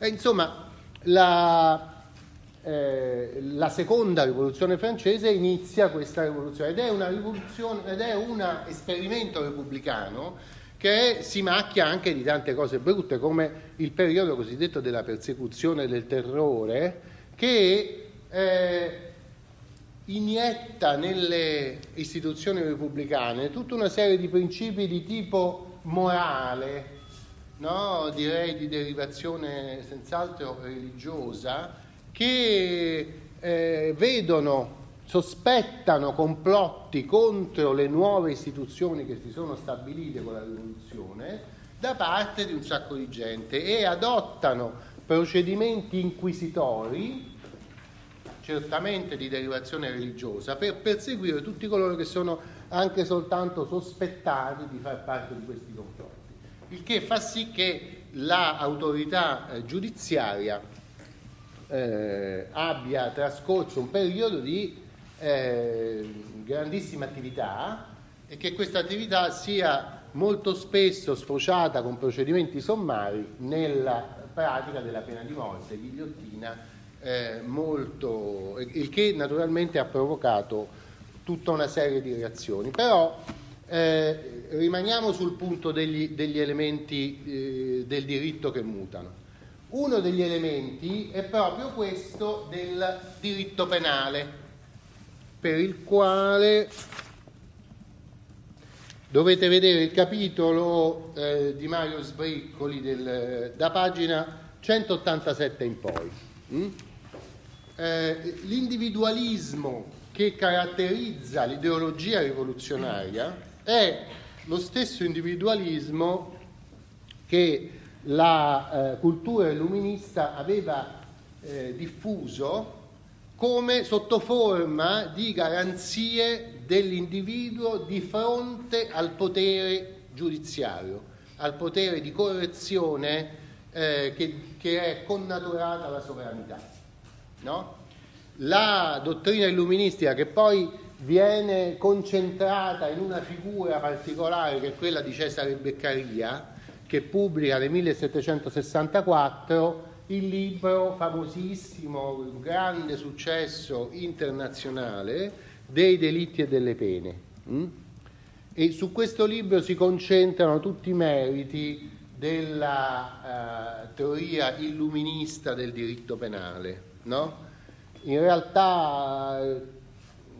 E, insomma, la, eh, la, seconda rivoluzione francese inizia questa rivoluzione ed è, una rivoluzione, ed è un esperimento repubblicano che si macchia anche di tante cose brutte, come il periodo cosiddetto della persecuzione del terrore, che eh, inietta nelle istituzioni repubblicane tutta una serie di principi di tipo morale, no? direi di derivazione senz'altro religiosa, che eh, vedono, sospettano complotti contro le nuove istituzioni che si sono stabilite con la rivoluzione da parte di un sacco di gente e adottano procedimenti inquisitori certamente di derivazione religiosa per perseguire tutti coloro che sono anche soltanto sospettati di far parte di questi complotti il che fa sì che l'autorità eh, giudiziaria eh, abbia trascorso un periodo di eh, grandissima attività e che questa attività sia molto spesso sfociata con procedimenti sommari nella pratica della pena di morte, ghigliottina, eh, molto, il che naturalmente ha provocato tutta una serie di reazioni. Però eh, rimaniamo sul punto degli, degli elementi eh, del diritto che mutano. Uno degli elementi è proprio questo del diritto penale, per il quale dovete vedere il capitolo eh, di Mario Sbriccoli del, da pagina 187 in poi. Mm? Eh, l'individualismo che caratterizza l'ideologia rivoluzionaria è lo stesso individualismo che la eh, cultura illuminista aveva eh, diffuso come sotto forma di garanzie dell'individuo di fronte al potere giudiziario, al potere di correzione eh, che, che, è connaturata alla sovranità. No? La dottrina illuministica che poi viene concentrata in una figura particolare che è quella di Cesare Beccaria, che pubblica nel 1764 il libro famosissimo, un grande successo internazionale, dei delitti e delle pene. Mm? E su questo libro si concentrano tutti i meriti della uh, teoria illuminista del diritto penale. No? In realtà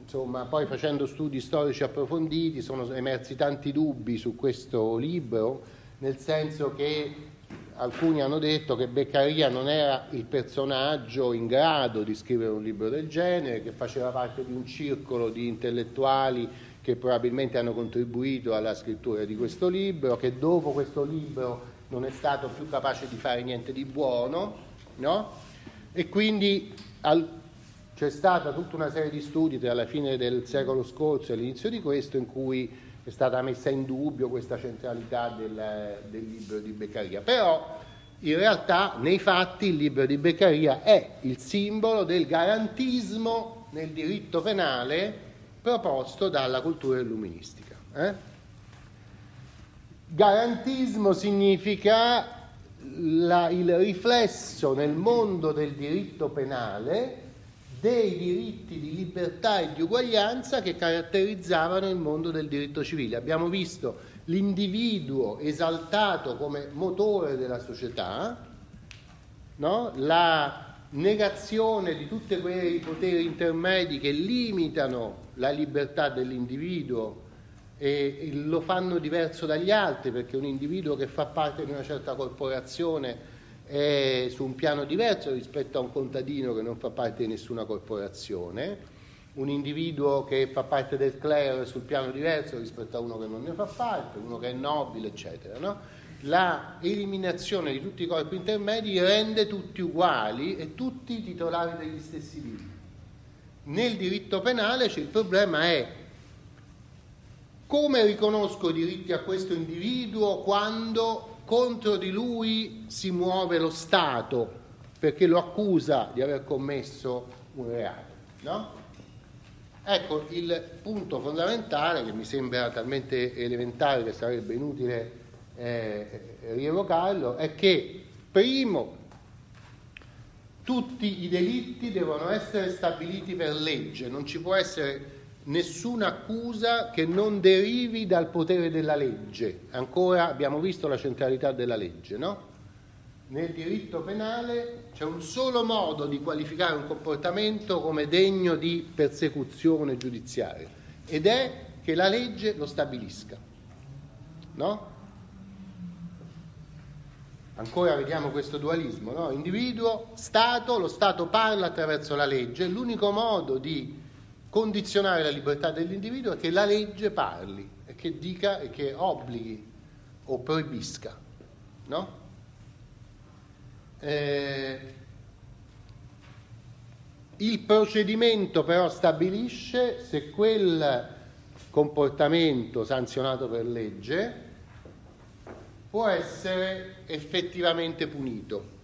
insomma, poi facendo studi storici approfonditi sono emersi tanti dubbi su questo libro, nel senso che alcuni hanno detto che Beccaria non era il personaggio in grado di scrivere un libro del genere, che faceva parte di un circolo di intellettuali che probabilmente hanno contribuito alla scrittura di questo libro, che dopo questo libro non è stato più capace di fare niente di buono, no? E quindi al, c'è stata tutta una serie di studi tra la fine del secolo scorso e l'inizio di questo in cui è stata messa in dubbio questa centralità del, del libro di Beccaria. Però in realtà nei fatti il libro di Beccaria è il simbolo del garantismo nel diritto penale proposto dalla cultura illuministica. Eh? Garantismo significa la, il riflesso nel mondo del diritto penale dei diritti di libertà e di uguaglianza che caratterizzavano il mondo del diritto civile. Abbiamo visto l'individuo esaltato come motore della società, no? la negazione di tutti quei poteri intermedi che limitano la libertà dell'individuo e lo fanno diverso dagli altri perché un individuo che fa parte di una certa corporazione è su un piano diverso rispetto a un contadino che non fa parte di nessuna corporazione, un individuo che fa parte del clero è sul piano diverso rispetto a uno che non ne fa parte, uno che è nobile, eccetera. No? La eliminazione di tutti i corpi intermedi rende tutti uguali e tutti titolari degli stessi diritti. Nel diritto penale il problema è come riconosco i diritti a questo individuo quando contro di lui si muove lo Stato perché lo accusa di aver commesso un reato. No? Ecco, il punto fondamentale, che mi sembra talmente elementare che sarebbe inutile eh, rievocarlo, è che, primo, tutti i delitti devono essere stabiliti per legge, non ci può essere nessuna accusa che non derivi dal potere della legge. Ancora abbiamo visto la centralità della legge, no? Nel diritto penale c'è un solo modo di qualificare un comportamento come degno di persecuzione giudiziaria ed è che la legge lo stabilisca. No? Ancora vediamo questo dualismo, no? individuo, Stato, lo Stato parla attraverso la legge, l'unico modo di condizionare la libertà dell'individuo è che la legge parli e che dica e che obblighi o proibisca. No? Eh, il procedimento però stabilisce se quel comportamento sanzionato per legge può essere effettivamente punito.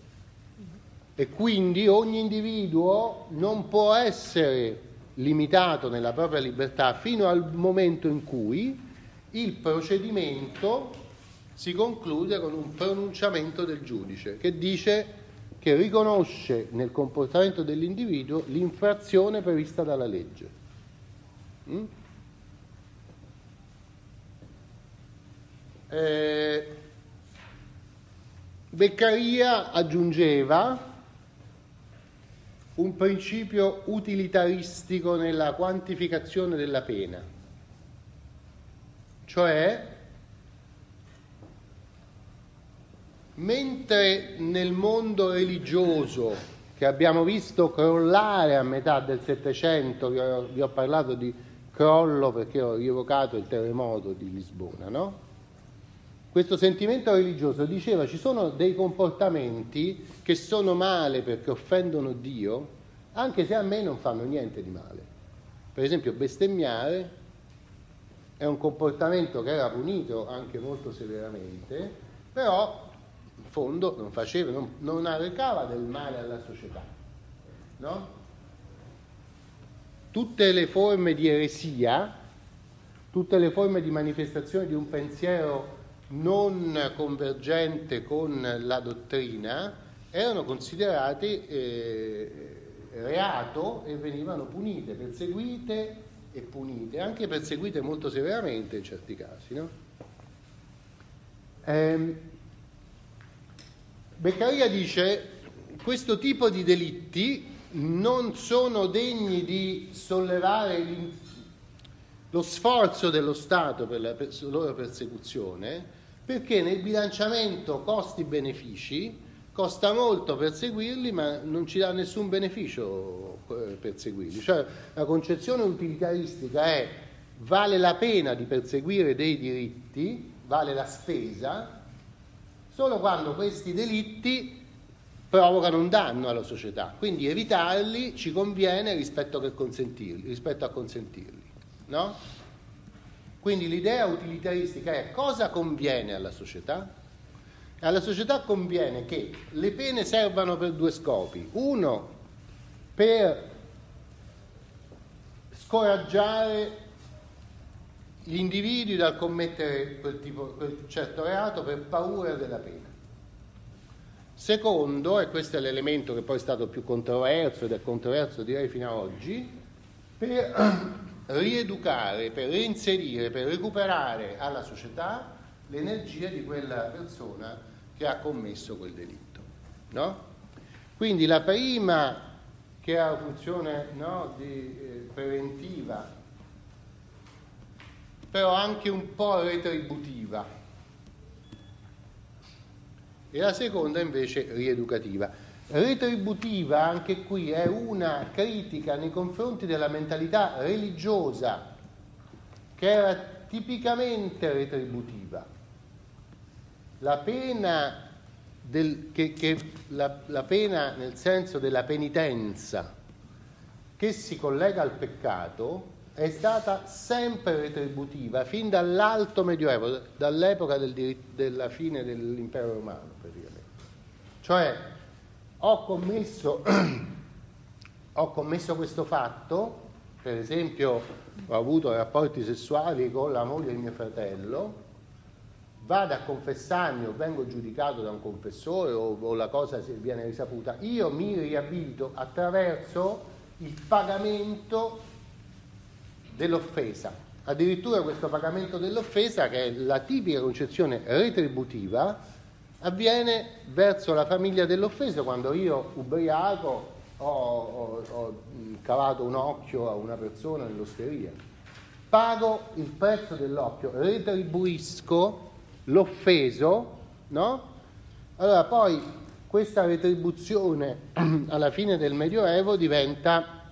E quindi ogni individuo non può essere limitato nella propria libertà fino al momento in cui il procedimento si conclude con un pronunciamento del giudice che dice che riconosce nel comportamento dell'individuo l'infrazione prevista dalla legge. Mm? Eh, Beccaria aggiungeva un principio utilitaristico nella quantificazione della pena, cioè mentre nel mondo religioso che abbiamo visto crollare a metà del Settecento, vi ho, parlato di crollo perché ho rievocato il terremoto di Lisbona, no? Questo sentimento religioso diceva ci sono dei comportamenti che sono male perché offendono Dio, anche se a me non fanno niente di male. Per esempio bestemmiare è un comportamento che era punito anche molto severamente, però in fondo non faceva, non, non arrecava del male alla società. No? Tutte le forme di eresia, tutte le forme di manifestazione di un pensiero non convergente con la dottrina erano considerate eh, reato e venivano punite, perseguite e punite, anche perseguite molto severamente in certi casi. No? Eh, Beccaria dice questo tipo di delitti non sono degni di sollevare lo sforzo dello Stato per la loro persecuzione perché nel bilanciamento costi-benefici costa molto perseguirli ma non ci dà nessun beneficio eh, perseguirli. Cioè la concezione utilitaristica è vale la pena di perseguire dei diritti, vale la spesa, solo quando questi delitti provocano un danno alla società. Quindi evitarli ci conviene rispetto, rispetto a consentirli. No? Quindi l'idea utilitaristica è cosa conviene alla società? Alla società conviene che le pene servano per due scopi. Uno, per scoraggiare gli individui dal commettere quel, tipo, quel certo reato per paura della pena. Secondo, e questo è l'elemento che poi è stato più controverso ed è controverso direi fino ad oggi, per rieducare, per reinserire, per recuperare alla società l'energia di quella persona che ha commesso quel delitto. No? Quindi la prima, che ha funzione no, di, eh, preventiva, però anche un po' retributiva, e la seconda invece rieducativa retributiva anche qui è una critica nei confronti della mentalità religiosa che era tipicamente retributiva. La pena, del, che, che la, la pena nel senso della penitenza che si collega al peccato è stata sempre retributiva fin dall'alto medioevo, dall'epoca del, della fine dell'impero romano praticamente. Cioè ho commesso, ho commesso questo fatto, per esempio ho avuto rapporti sessuali con la moglie di mio fratello, vado a confessarmi o vengo giudicato da un confessore o, o la cosa viene risaputa, io mi riabilito attraverso il pagamento dell'offesa. Addirittura questo pagamento dell'offesa, che è la tipica concezione retributiva, avviene verso la famiglia dell'offeso quando io ubriaco ho, ho, ho cavato un occhio a una persona nell'osteria. Pago il prezzo dell'occhio, retribuisco l'offeso, no? Allora poi questa retribuzione alla fine del Medioevo diventa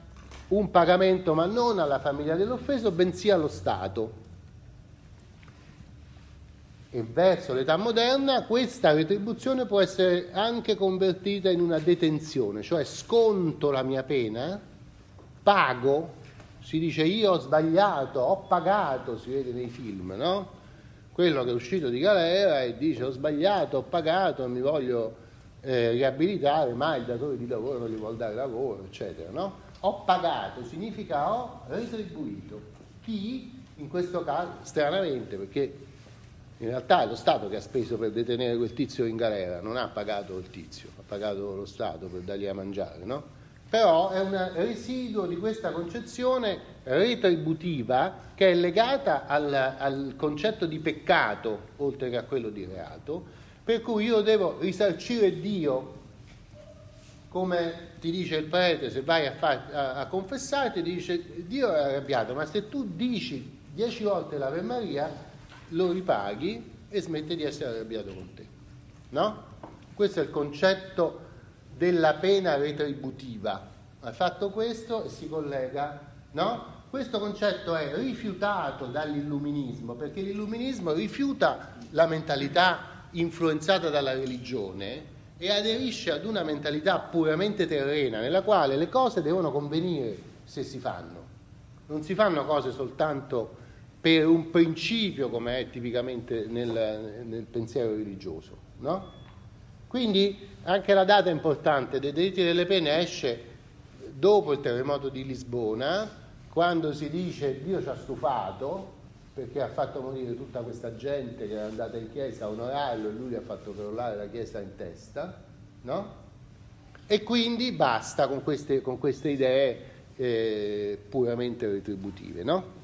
un pagamento ma non alla famiglia dell'offeso, bensì allo Stato. E verso l'età moderna questa retribuzione può essere anche convertita in una detenzione, cioè sconto la mia pena, pago, si dice io ho sbagliato, ho pagato, si vede nei film, no? Quello che è uscito di galera e dice ho sbagliato, ho pagato, mi voglio eh, riabilitare, ma il datore di lavoro non gli vuole dare lavoro, eccetera, no? Ho pagato significa ho retribuito. Chi? In questo caso, stranamente, perché in realtà è lo Stato che ha speso per detenere quel tizio in galera, non ha pagato il tizio, ha pagato lo Stato per dargli a mangiare, no? Però è un residuo di questa concezione retributiva che è legata al, al concetto di peccato, oltre che a quello di reato, per cui io devo risarcire Dio come ti dice il prete se vai a, far, a, a confessarti, ti dice Dio è arrabbiato, ma se tu dici dieci volte l'Ave Maria, lo ripaghi e smette di essere arrabbiato con te. No? Questo è il concetto della pena retributiva. Ha fatto questo e si collega, no? Questo concetto è rifiutato dall'illuminismo, perché l'illuminismo rifiuta la mentalità influenzata dalla religione e aderisce ad una mentalità puramente terrena nella quale le cose devono convenire se si fanno. Non si fanno cose soltanto per un principio come è tipicamente nel, nel pensiero religioso. No? Quindi anche la data importante dei diritti delle pene esce dopo il terremoto di Lisbona, quando si dice Dio ci ha stufato, perché ha fatto morire tutta questa gente che era andata in chiesa a onorarlo e lui ha fatto crollare la chiesa in testa, no? E quindi basta con queste, con queste idee eh, puramente retributive, no?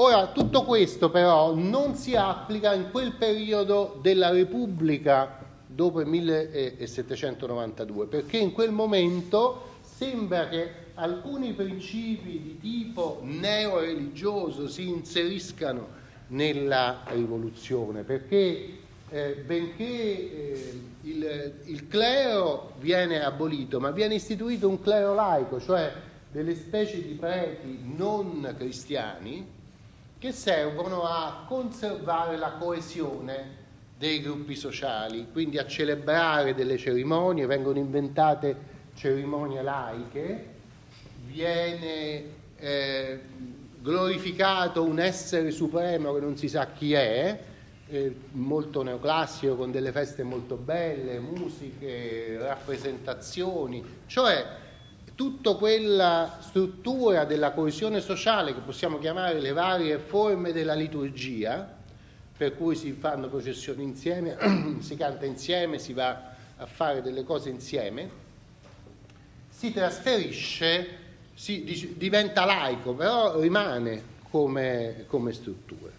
Ora, tutto questo però non si applica in quel periodo della Repubblica dopo il 1792, perché in quel momento sembra che alcuni principi di tipo neoreligioso si inseriscano nella rivoluzione, perché eh, benché eh, il, il, clero viene abolito, ma viene istituito un clero laico, cioè delle specie di preti non cristiani che servono a conservare la coesione dei gruppi sociali, quindi a celebrare delle cerimonie, vengono inventate cerimonie laiche viene eh, glorificato un essere supremo che non si sa chi è, eh, molto neoclassico, con delle feste molto belle, musiche, rappresentazioni, cioè tutta quella struttura della coesione sociale che possiamo chiamare le varie forme della liturgia, per cui si fanno processioni insieme, si canta insieme, si va a fare delle cose insieme, si trasferisce si, diventa laico, però rimane come, come struttura.